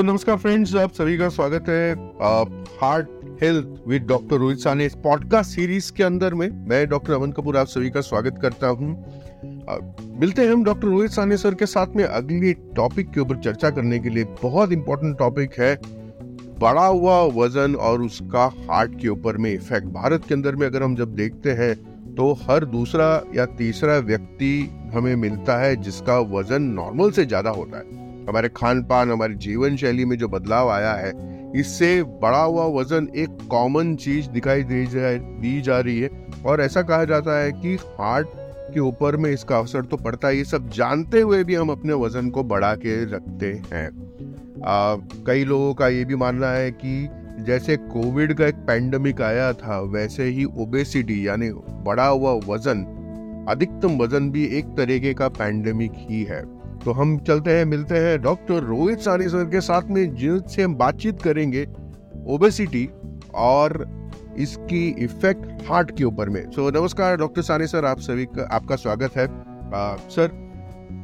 तो नमस्कार फ्रेंड्स, आप सभी का स्वागत है heart health with doctor Rohit Sane इस पॉडकास्ट सीरीज़ के अंदर में। मैं डॉक्टर अमन कपूर आप सभी का स्वागत करता हूँ। मिलते हैं हम डॉक्टर रोहित साने सर के साथ में अगली टॉपिक के ऊपर चर्चा करने के लिए। बहुत इंपॉर्टेंट टॉपिक है बढ़ा हुआ वज़न और उसका हार्ट के ऊपर में इफ़ेक्ट भारत के अंदर में अगर हम जब देखते हैं तो हर दूसरा या तीसरा व्यक्ति हमें मिलता है जिसका वज़न नॉर्मल से ज़्यादा होता है। हमारे खान पान हमारी जीवन शैली में जो बदलाव आया है इससे बढ़ा हुआ वज़न एक कॉमन चीज़ दिखाई दी जा दी जा रही है। और ऐसा कहा जाता है कि हार्ट के ऊपर में इसका अवसर तो पड़ता है ये सब जानते हुए भी हम अपने वज़न को बढ़ा के रखते हैं। आ, कई लोगों का ये भी मानना है कि जैसे कोविड का एक पैंडमिक आया था वैसे ही ओबेसिटी यानी बढ़ा हुआ वज़न अधिकतम वज़न भी एक तरीके का पैंडमिक ही है। तो हम चलते हैं मिलते हैं डॉक्टर रोहित सानी सर के साथ में जिनसे हम बातचीत करेंगे ओबेसिटी और इसकी इफ़ेक्ट हार्ट के ऊपर में। सो so, नमस्कार डॉक्टर सानी सर आप सभी का आपका स्वागत है। आ, सर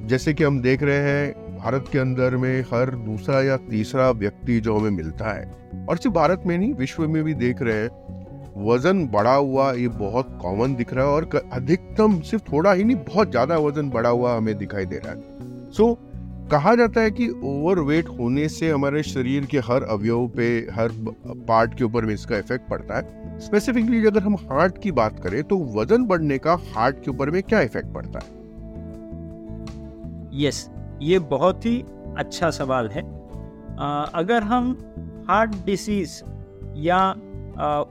जैसे कि हम देख रहे हैं भारत के अंदर में हर दूसरा या तीसरा व्यक्ति जो हमें मिलता है और सिर्फ़ भारत में नहीं विश्व में भी देख रहे हैं वज़न बढ़ा हुआ ये बहुत कॉमन दिख रहा है और अधिकतम सिर्फ़ थोड़ा ही नहीं बहुत ज़्यादा वज़न बढ़ा हुआ हमें दिखाई दे रहा है। सो so, कहा जाता है कि ओवरवेट होने से हमारे शरीर के हर अवयव पे हर पार्ट के ऊपर में इसका इफ़ेक्ट पड़ता है। स्पेसिफिकली अगर हम हार्ट की बात करें तो वज़न बढ़ने का हार्ट के ऊपर में क्या इफ़ेक्ट पड़ता है? यस yes, ये बहुत ही अच्छा सवाल है। आ, अगर हम हार्ट डिसीज या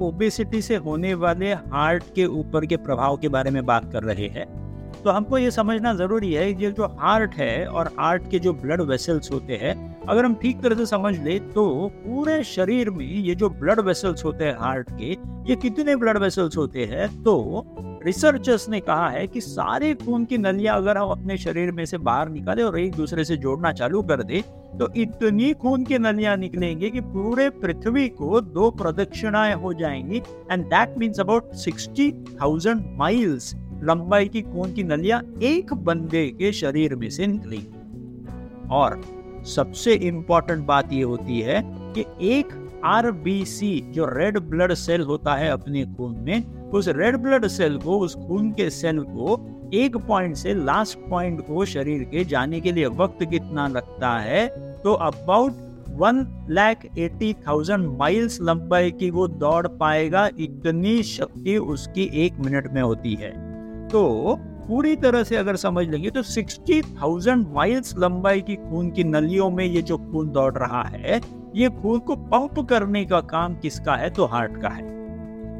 ओबेसिटी से होने वाले हार्ट के ऊपर के प्रभाव के बारे में बात कर रहे हैं तो हमको ये समझना ज़रूरी है, ये जो हार्ट है और हार्ट के जो ब्लड वेसल्स होते हैं, अगर हम ठीक तरह से समझ ले तो पूरे शरीर में ये जो ब्लड वेसल्स होते हैं हार्ट के, ये कितने ब्लड वेसल्स होते हैं? तो रिसर्चर्स ने कहा है कि सारे खून की नलियाँ अगर हम अपने शरीर में से बाहर निकाले और एक दूसरे से जोड़ना चालू कर दे तो इतनी खून की नलियाँ निकलेंगे कि पूरे पृथ्वी को दो प्रदक्षिणाएँ हो जाएँगी and that means about sixty thousand miles लंबाई की खून की नलियाँ एक बंदे के शरीर में से निकली। और सबसे इंपॉर्टेंट बात यह होती है कि एक आरबीसी जो रेड ब्लड सेल होता है अपने खून में, उस रेड ब्लड सेल को, उस खून के सेल को एक पॉइंट से लास्ट पॉइंट को शरीर के जाने के लिए वक्त कितना लगता है तो about one lakh eighty thousand miles लंबाई की वो दौड़ पाएगा, इतनी शक्ति उसकी एक मिनट में होती है। तो पूरी तरह से अगर समझ लेंगे तो सिक्सटी थाउज़ेंड माइल्स लंबाई की खून की नलियों में ये जो खून दौड़ रहा है, ये खून को पंप करने का काम किसका है? तो हार्ट का है।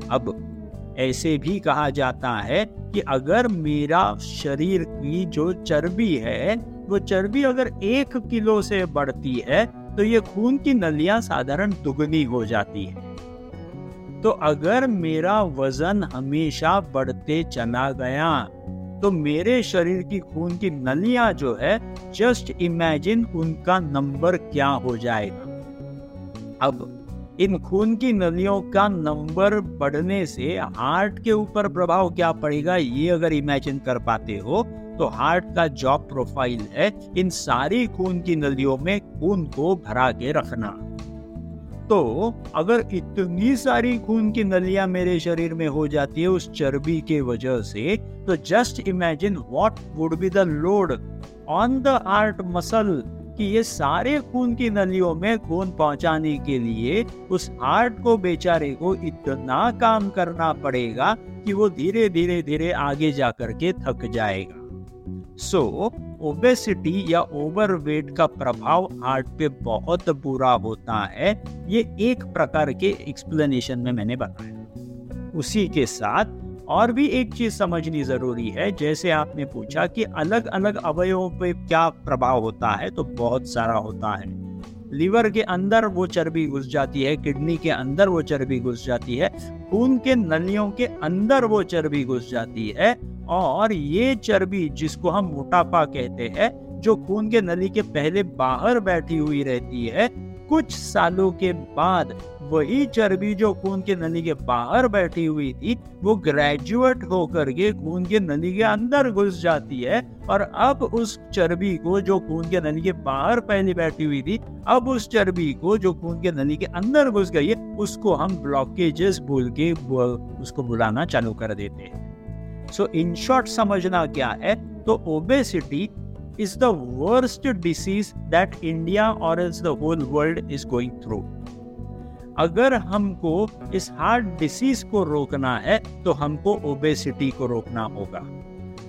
अब ऐसे भी कहा जाता है कि अगर मेरा शरीर की जो चर्बी है, वो चर्बी अगर एक किलो से बढ़ती है तो ये खून की नलियाँ साधारण दुगनी हो जाती है। तो अगर मेरा वज़न हमेशा बढ़ते चला गया तो मेरे शरीर की खून की नलियाँ जो है जस्ट इमेजिन उनका नंबर क्या हो जाएगा। अब इन खून की नलियों का नंबर बढ़ने से हार्ट के ऊपर प्रभाव क्या पड़ेगा, ये अगर इमेजिन कर पाते हो तो हार्ट का जॉब प्रोफ़ाइल है, इन सारी खून की नलियों में खून को भरा के रखना। तो अगर इतनी सारी खून की नलियाँ मेरे शरीर में हो जाती है उस चर्बी के वजह से तो just imagine what would be the load on the heart muscle कि ये सारे खून की नलियों में खून पहुँचाने के लिए उस हार्ट को बेचारे को इतना काम करना पड़ेगा कि वो धीरे धीरे धीरे आगे जा के थक जाएगा। सो ओबेसिटी या ओवरवेट का प्रभाव हार्ट पे बहुत बुरा होता है, ये एक प्रकार के एक्सप्लेनेशन में मैंने बताया। उसी के साथ और भी एक चीज़ समझनी ज़रूरी है, जैसे आपने पूछा कि अलग अलग अवयवों पे क्या प्रभाव होता है तो बहुत सारा होता है। लीवर के अंदर वो चर्बी घुस जाती है किडनी के अंदर वो चर्बी घुस जाती है, खून के नलियों के अंदर वो चर्बी घुस जाती है और ये चर्बी जिसको हम मोटापा कहते हैं, जो खून के नली के पहले बाहर बैठी हुई रहती है, कुछ सालों के बाद वही चर्बी जो खून के नली के बाहर बैठी हुई थी, वो ग्रेजुएट होकर के खून के नली के अंदर घुस जाती है। और अब उस चर्बी को जो खून के नली के बाहर पहले बैठी हुई थी, अब उस चर्बी को जो खून के नली के अंदर घुस गई है, उसको हम ब्लॉकेजेस बोल के उसको बुलाना चालू कर देते हैं। सो इन शॉर्ट समझना क्या है? तो obesity is the worst disease that India or else the whole world is going through. अगर हमको इस हार्ट डिसीज को रोकना है तो हमको ओबेसिटी को रोकना होगा।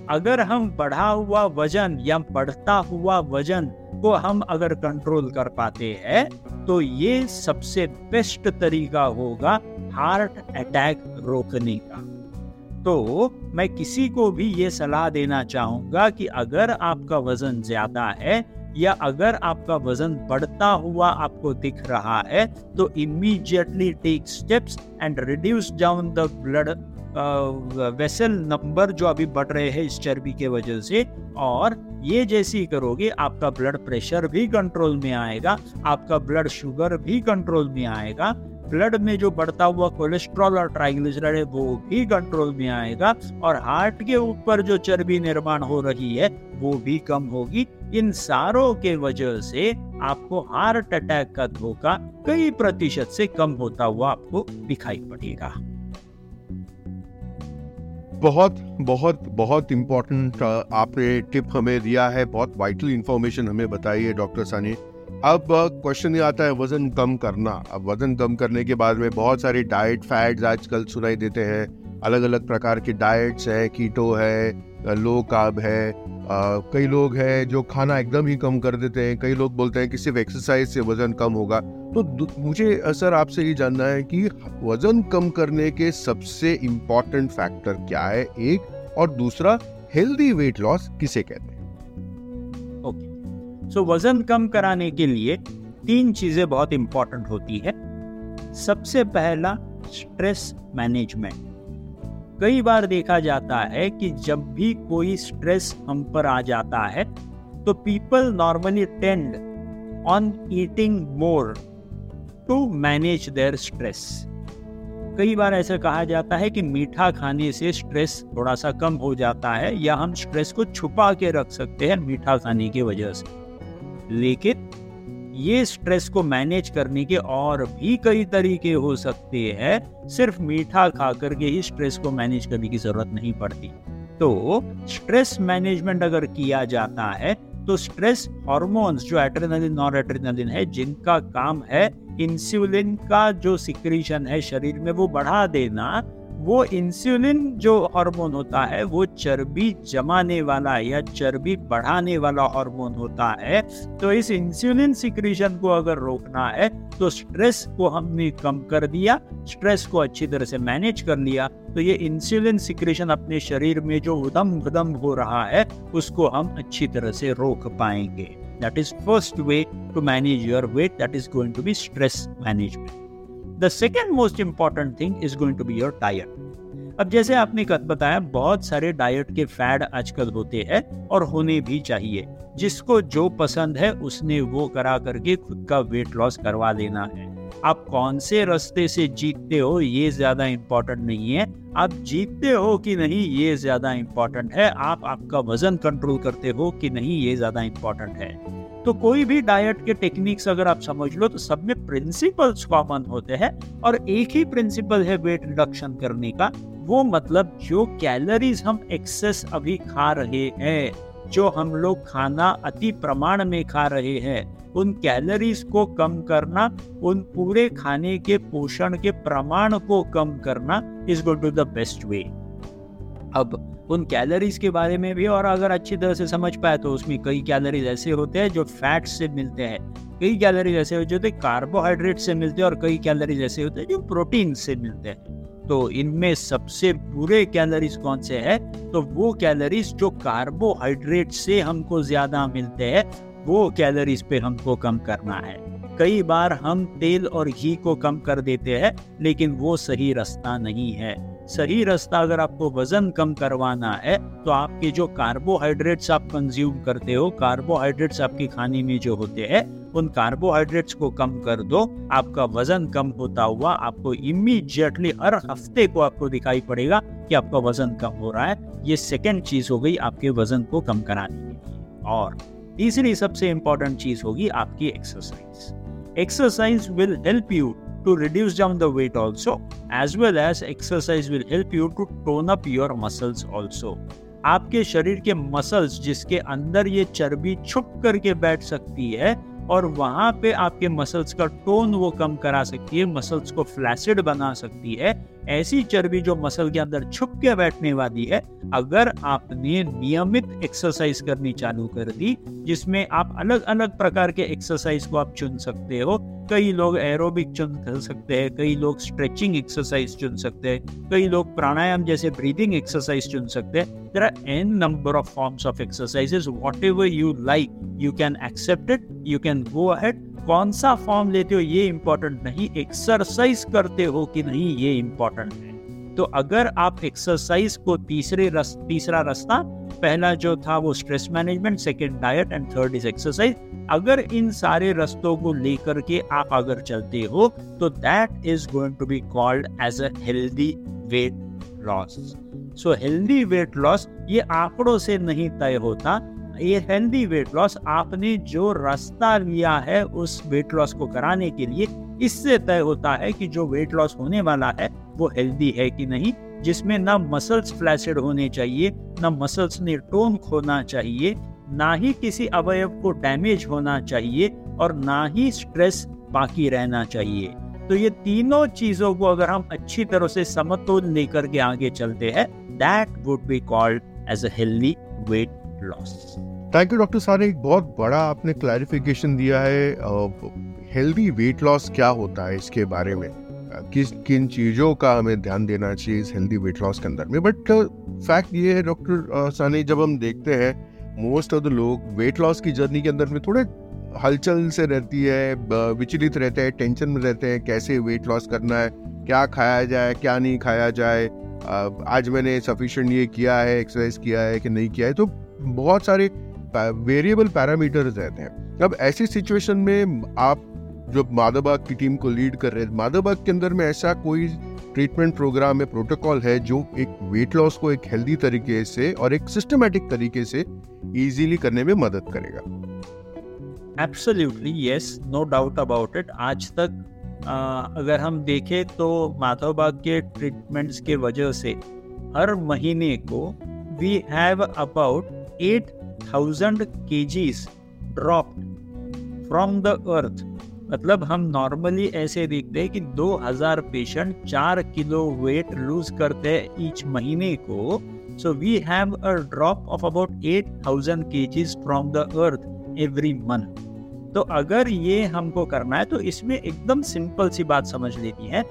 अगर हम बढ़ा हुआ वज़न या बढ़ता हुआ वज़न को हम अगर कंट्रोल कर पाते हैं तो ये सबसे बेस्ट तरीका होगा हार्ट अटैक रोकने का। तो मैं किसी को भी ये सलाह देना चाहूँगा कि अगर आपका वज़न ज़्यादा है या अगर आपका वज़न बढ़ता हुआ आपको दिख रहा है तो immediately take steps and reduce down the blood vessel number जो अभी बढ़ रहे हैं इस चर्बी के वजह से। और ये जैसी करोगे, आपका ब्लड प्रेशर भी कंट्रोल में आएगा, आपका ब्लड शुगर भी कंट्रोल में आएगा। ब्लड में जो बढ़ता हुआ कोलेस्ट्रॉल और ट्राइग्लिसराइड है, वो भी कंट्रोल में आएगा और हार्ट के ऊपर जो चर्बी निर्माण हो रही है, वो भी कम होगी। इन सारों के वजह से आपको हार्ट अटैक का धोखा कई प्रतिशत से कम होता हुआ आपको दिखाई पड़ेगा। बहुत बहुत बहुत इम्पोर्टेंट आपने टिप हमें दिया है, बहुत वाइटल इंफॉर्मेशन हमें बताई है डॉक्टर सानी अब क्वेश्चन ये आता है वज़न कम करना। अब वज़न कम करने के बाद में बहुत सारी डाइट फैट्स आजकल सुनाई देते हैं। अलग अलग प्रकार के डाइट्स है कीटो है लो काब है आ, कई लोग हैं जो खाना एकदम ही कम कर देते हैं। कई लोग बोलते हैं कि सिर्फ़ एक्सरसाइज से वज़न कम होगा। तो मुझे सर आपसे ये जानना है कि वज़न कम करने के सबसे इम्पोर्टेंट फैक्टर क्या है? एक और दूसरा हेल्दी वेट लॉस किसे कहते हैं? सो so, वज़न कम कराने के लिए तीन चीज़ें बहुत इंपॉर्टेंट होती है। सबसे पहला स्ट्रेस मैनेजमेंट कई बार देखा जाता है कि जब भी कोई स्ट्रेस हम पर आ जाता है तो people normally tend on eating more to manage their stress कई बार ऐसा कहा जाता है कि मीठा खाने से स्ट्रेस थोड़ा सा कम हो जाता है या हम स्ट्रेस को छुपा के रख सकते हैं मीठा खाने की वजह से। लेकिन ये स्ट्रेस को मैनेज करने के और भी कई तरीके हो सकते हैं। सिर्फ़ मीठा खा करके ही स्ट्रेस को मैनेज करने की ज़रूरत नहीं पड़ती। तो स्ट्रेस मैनेजमेंट अगर किया जाता है तो स्ट्रेस हॉर्मोन्स जो एड्रेनलिन नॉन एड्रेनलिन है, जिनका काम है इंसुलिन का जो सिक्रीशन है शरीर में, वो बढ़ा देना वो इंसुलिन जो हार्मोन होता है, वो चर्बी जमाने वाला या चर्बी बढ़ाने वाला हार्मोन होता है। तो इस इंसुलिन सिक्रीशन को अगर रोकना है तो स्ट्रेस को हमने कम कर दिया स्ट्रेस को अच्छी तरह से मैनेज कर लिया। तो ये इंसुलिन सिक्रेशन अपने शरीर में जो उदम गदम हो रहा है, उसको हम अच्छी तरह से रोक पाएँगे। That is first way to manage your weight that is going to be stress management the second most important thing is going to be your diet अब जैसे आपने कद बताया, बहुत सारे डाइट के फैड आजकल होते हैं और होने भी चाहिए। जिसको जो पसंद है, उसने वो करा करके खुद का वेट लॉस करवा लेना है। आप कौन से रास्ते से जीतते हो, ये ज़्यादा इम्पोर्टेंट नहीं है। आप जीतते हो कि नहीं, ये ज़्यादा इम्पोर्टेंट है। आप आपका वज़न कंट्रोल करते हो कि नहीं, ये ज़्यादा इम्पोर्टेंट है। तो कोई भी डाइट के टेक्निक्स अगर आप समझ लो तो सब में प्रिंसिपल्स कॉमन होते हैं और एक ही प्रिंसिपल है वेट रिडक्शन करने का। वो मतलब जो कैलोरीज हम एक्सेस अभी खा रहे हैं, जो हम लोग खाना अति प्रमाण में खा रहे हैं, उन कैलोरीज को कम करना, उन पूरे खाने के पोषण के प्रमाण को कम करना is going to the best way अब उन कैलोरीज के बारे में भी और अगर अच्छी तरह से समझ पाए तो उसमें कई कैलोरीज ऐसे होते हैं जो फैट से मिलते हैं। कई कैलोरीज ऐसे होते हैं कार्बोहाइड्रेट से मिलते हैं और कई कैलोरीज ऐसे होते हैं जो प्रोटीन से मिलते हैं। तो इनमें सबसे बुरे कैलोरीज कौन से है? तो वो कैलोरीज जो कार्बोहाइड्रेट से हमको ज़्यादा मिलते हैं, वो कैलोरीज पे हमको कम करना है। कई बार हम तेल और घी को कम कर देते हैं, लेकिन वो सही रास्ता नहीं है। सही रास्ता अगर आपको वज़न कम करवाना है तो आपके जो कार्बोहाइड्रेट्स आप कंज्यूम करते हो कार्बोहाइड्रेट्स आपके खाने में जो होते हैं उन कार्बोहाइड्रेट्स को कम कर दो। आपका वज़न कम होता हुआ आपको इमीडिएटली हर हफ़्ते को आपको दिखाई पड़ेगा कि आपका वज़न कम हो रहा है। ये सेकेंड चीज़ हो गई आपके वज़न को कम कराने की और तीसरी सबसे इंपॉर्टेंट चीज़ होगी आपकी exercise exercise will help you to reduce down the weight also, as well as exercise will help you to tone up your muscles also आपके शरीर के मसल्स जिसके अंदर ये चर्बी छुप करके बैठ सकती है और वहाँ पे आपके मसल्स का टोन वो कम करा सकती है मसल्स को फ्लैसिड बना सकती है ऐसी चर्बी जो मसल के अंदर छुप के बैठने वाली है, अगर आपने नियमित एक्सरसाइज करनी चालू कर दी, जिसमें आप अलग अलग प्रकार के एक्सरसाइज को आप चुन सकते हो, कई लोग एरोबिक चुन कर सकते हैं, कई लोग स्ट्रेचिंग एक्सरसाइज चुन सकते हैं, कई लोग प्राणायाम जैसे ब्रीदिंग एक्सरसाइज चुन सकते हैं। There are n number of forms of exercises whatever you like you can accept it you can go ahead कौन सा फॉर्म लेते हो ये इंपॉर्टेंट नहीं। एक्सरसाइज करते हो कि नहीं ये इंपॉर्टेंट है। तो अगर आप एक्सरसाइज को तीसरे रस, तीसरा रास्ता पहला जो था वो stress management second diet and third is exercise अगर इन सारे रस्तों को लेकर के आप अगर चलते हो तो that is going to be called as a healthy weight loss so healthy weight loss ये आंकड़ों से नहीं तय होता ये हेल्दी वेट लॉस आपने जो रास्ता लिया है उस वेट लॉस को कराने के लिए, इससे तय होता है कि जो वेट लॉस होने वाला है, वो हेल्दी है कि नहीं, जिसमें ना मसल्स फ्लैसिड होने चाहिए, ना मसल्स ने टोन खोना चाहिए, ना ही किसी अवयव को डैमेज होना चाहिए और ना ही स्ट्रेस बाकी रहना चाहिए। तो ये तीनों चीज़ों को अगर हम अच्छी तरह से समतोल लेकर के आगे चलते हैं that would be called as a healthy weight loss thank you doctor सारे एक बहुत बड़ा आपने क्लैरिफिकेशन दिया है हेल्दी वेट लॉस क्या होता है इसके बारे में? किस, किन चीज़ों का हमें ध्यान देना चाहिए इस हेल्दी वेट लॉस के अंदर में? बट फैक्ट ये है डॉक्टर सानी जब हम देखते हैं मोस्ट ऑफ़ द लोग वेट लॉस की जर्नी के अंदर में थोड़े हलचल से रहती है विचलित रहते हैं टेंशन में रहते हैं, कैसे वेट लॉस करना है, क्या खाया जाए, क्या नहीं खाया जाए आज मैंने सफिशिएंट ये किया है एक्सरसाइज किया है कि नहीं किया है तो बहुत सारे वेरिएबल पैरामीटर्स रहते हैं। अब ऐसी सिचुएशन में आप जो माधवबाग की टीम को लीड कर रहे हैं, माधवबाग के अंदर में ऐसा कोई ट्रीटमेंट प्रोग्राम है प्रोटोकॉल है जो एक वेट लॉस को एक हेल्दी तरीके से और एक सिस्टमेटिक तरीके से इजीली करने में मदद करेगा? Absolutely yes no doubt about it आज तक अगर हम देखें तो माधव बाग के ट्रीटमेंट्स के वजह से हर महीने को we have about 8000 kgs drop from the earth मतलब हम नॉर्मली ऐसे देखते हैं कि 2000 पेशेंट चार किलो वेट लूज करते हैं ईच महीने को. So we have a drop of about 8000 kgs from the earth every month तो अगर ये हमको करना है तो इसमें एकदम सिंपल सी बात समझ लेनी है।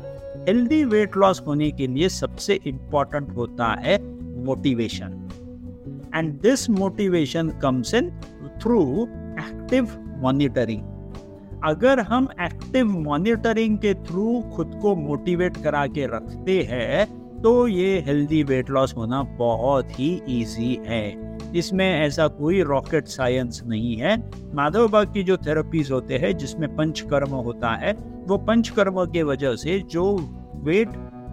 हेल्दी वेट लॉस होने के लिए सबसे इंपॉर्टेंट होता है motivation and this motivation comes in through active monitoring अगर हम एक्टिव मॉनिटरिंग के थ्रू खुद को मोटिवेट करा के रखते हैं तो ये हेल्दी वेट लॉस होना बहुत ही इजी है। इसमें ऐसा कोई रॉकेट साइंस नहीं है। माधव बाग की जो थेरेपीज होते हैं, जिसमें पंचकर्म होता है, वो पंचकर्म के वजह से, जो वेट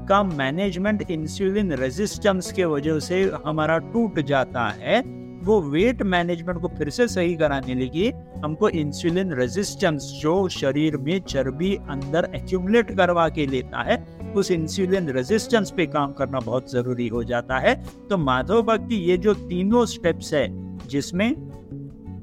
का मैनेजमेंट इंसुलिन रेजिस्टेंस के वजह से हमारा टूट जाता है, वो वेट मैनेजमेंट को फिर से सही कराने लगी हमको इंसुलिन रेजिस्टेंस जो शरीर में चर्बी अंदर एक्यूमुलेट करवा के लेता है उस इंसुलिन रेजिस्टेंस पे काम करना बहुत ज़रूरी हो जाता है। तो माधव भक्ति, ये जो तीनों स्टेप्स है, जिसमें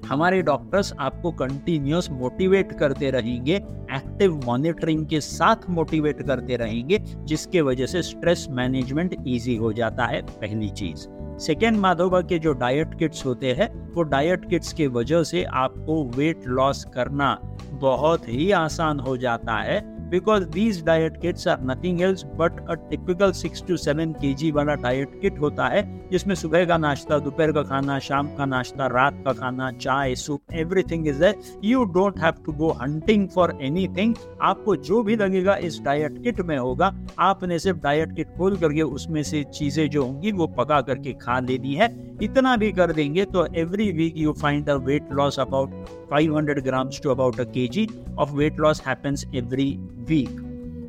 हमारे डॉक्टर्स आपको कंटिन्यूस मोटिवेट करते रहेंगे एक्टिव मॉनिटरिंग के साथ मोटिवेट करते रहेंगे, जिसके वजह से स्ट्रेस मैनेजमेंट इजी हो जाता है, पहली चीज़। सेकेंड माधोबा के जो डाइट किट्स होते हैं, वो डाइट किट्स के वजह से आपको वेट लॉस करना बहुत ही आसान हो जाता है। Because these diet kits are nothing else but a typical 6 to 7 kg वाला डाइट किट होता है, जिसमें सुबह का नाश्ता, दोपहर का खाना, शाम का नाश्ता, रात का खाना, चाय सूप एवरीथिंग इज़ है you don't have to go hunting for anything आपको जो भी लगेगा इस डाइट किट में होगा। आपने सिर्फ़ डाइट किट खोल करके उसमें से चीज़ें जो होंगी वो पका करके खा लेनी है। इतना भी कर देंगे तो every week you find a weight loss about 500 grams to about a kg of weight loss happens every week.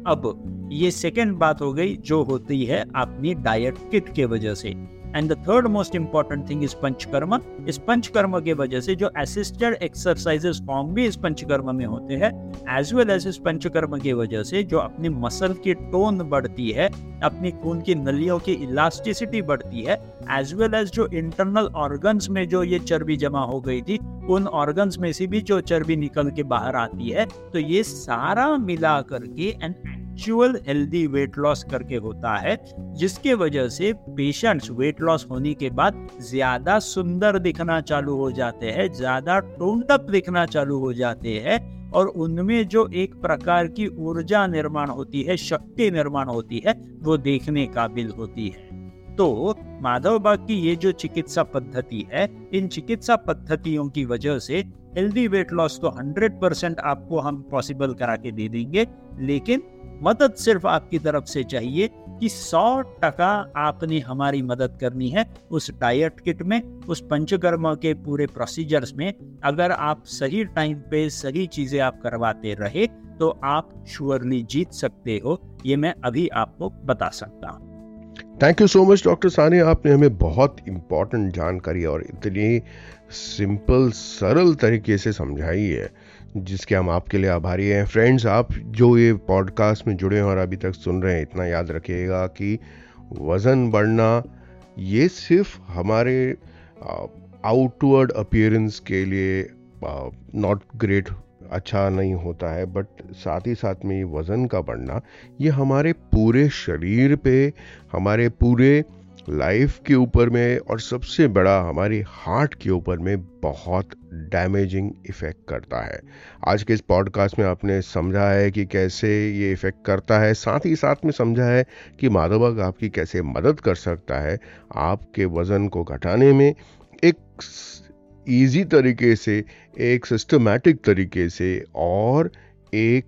अब ये सेकेंड बात हो गई जो होती है अपनी डाइट किट के वजह से and the third most important thing is panchakarma इस पंचकर्म के वजह से जो असिस्टेड एक्सरसाइजेस फॉर्म भी इस पंचकर्म में होते हैं एज वेल एज इस पंचकर्म की वजह से जो अपनी मसल की टोन बढ़ती है, अपनी खून की नलियों की इलास्टिसिटी बढ़ती है एज वेल एज जो इंटरनल ऑर्गन्स में जो ये चर्बी जमा हो गई थी, उन ऑर्गन्स में से भी जो चर्बी निकल के बाहर आती है तो ये सारा मिला करके an actual healthy weight loss करके होता है, जिसके वजह से पेशेंट्स वेट लॉस होने के बाद ज़्यादा सुंदर दिखना चालू हो जाते हैं, ज़्यादा टोनडअप दिखना चालू हो जाते हैं और उनमें जो एक प्रकार की ऊर्जा निर्माण होती है, शक्ति निर्माण होती है, वो देखने काबिल होती है। तो माधव बाग की ये जो चिकित्सा पद्धति है, इन चिकित्सा पद्धतियों की वजह से हेल्दी वेट लॉस तो 100 परसेंट आपको हम पॉसिबल करा के दे देंगे, लेकिन मदद सिर्फ़ आपकी तरफ़ से चाहिए कि 100 टका आपने हमारी मदद करनी है उस डाइट किट में, उस पंचकर्म के पूरे प्रोसीजर्स में। अगर आप सही टाइम पे सही चीज़ें आप करवाते रहे तो आप श्योरली जीत सकते हो। ये मैं अभी आपको बता सकता हूँ। Thank you so much doctor Sane आपने हमें बहुत इम्पोर्टेंट जानकारी और इतनी सिंपल सरल तरीके से समझाई है। जिसके हम आपके लिए आभारी हैं। फ्रेंड्स आप जो ये पॉडकास्ट में जुड़े हैं और अभी तक सुन रहे हैं, इतना याद रखिएगा कि वज़न बढ़ना ये सिर्फ़ हमारे आउटवर्ड अपियरेंस के लिए नॉट ग्रेट अच्छा नहीं होता है बट साथ ही साथ में ये वज़न का बढ़ना, ये हमारे पूरे शरीर पे, हमारे पूरे लाइफ के ऊपर में और सबसे बड़ा हमारी हार्ट के ऊपर में बहुत डैमेजिंग इफ़ेक्ट करता है। आज के इस पॉडकास्ट में आपने समझा है कि कैसे ये इफ़ेक्ट करता है, साथ ही साथ में समझा है कि माधवक आपकी कैसे मदद कर सकता है आपके वज़न को घटाने में एक ईजी तरीके से, एक सिस्टमैटिक तरीके से और एक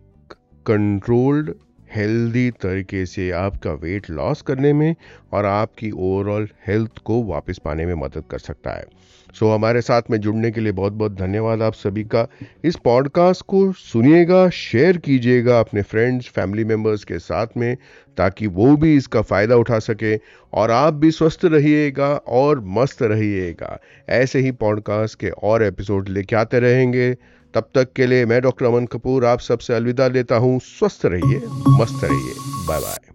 कंट्रोल्ड हेल्दी तरीके से आपका वेट लॉस करने में और आपकी ओवरऑल हेल्थ को वापस पाने में मदद कर सकता है। सो so, हमारे साथ में जुड़ने के लिए बहुत बहुत धन्यवाद आप सभी का। इस पॉडकास्ट को सुनिएगा शेयर कीजिएगा अपने फ्रेंड्स फैमिली मेंबर्स के साथ में ताकि वो भी इसका फ़ायदा उठा सके और आप भी स्वस्थ रहिएगा और मस्त रहिएगा। ऐसे ही पॉडकास्ट के और एपिसोड लेके आते रहेंगे। तब तक के लिए मैं डॉक्टर अमन कपूर आप सबसे अलविदा लेता हूँ। स्वस्थ रहिए, मस्त रहिए। Bye bye